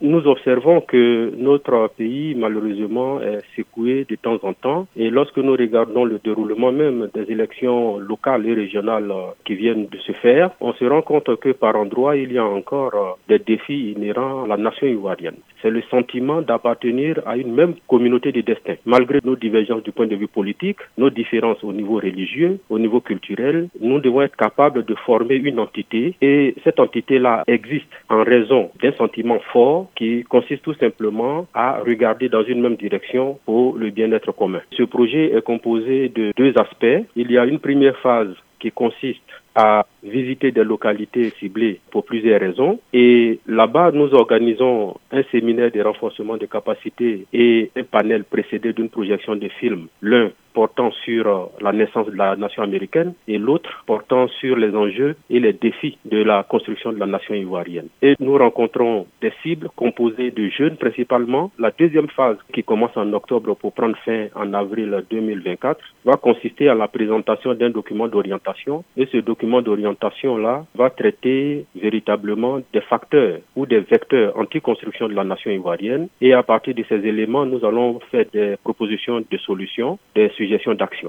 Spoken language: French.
nous observons que notre pays, malheureusement, est secoué de temps en temps. Et lorsque nous regardons le déroulement même des élections locales et régionales qui viennent de se faire, on se rend compte que par endroits, il y a encore des défis inhérents à la nation ivoirienne. C'est le sentiment d'appartenir à une même communauté de destin. Malgré nos divergences du point de vue politique, nos différences au niveau religieux, au niveau culturel, nous devons être capables de former une entité et cette entité-là existe en raison d'un sentiment fort qui consiste tout simplement à regarder dans une même direction pour le bien-être commun. Ce projet est composé de deux aspects. Il y a une première phase qui consiste à visiter des localités ciblées pour plusieurs raisons. Et là-bas, nous organisons un séminaire de renforcement des capacités et un panel précédé d'une projection de films. L'un portant sur euh, la naissance de la nation américaine et l'autre portant sur les enjeux et les défis de la construction de la nation ivoirienne. Et nous rencontrons des cibles composées de jeunes principalement. La deuxième phase qui commence en octobre pour prendre fin en avril 2024 va consister à la présentation d'un document d'orientation et ce document d'orientation-là va traiter véritablement des facteurs ou des vecteurs anti-construction de la nation ivoirienne et à partir de ces éléments, nous allons faire des propositions de solutions, des suggestions d'action.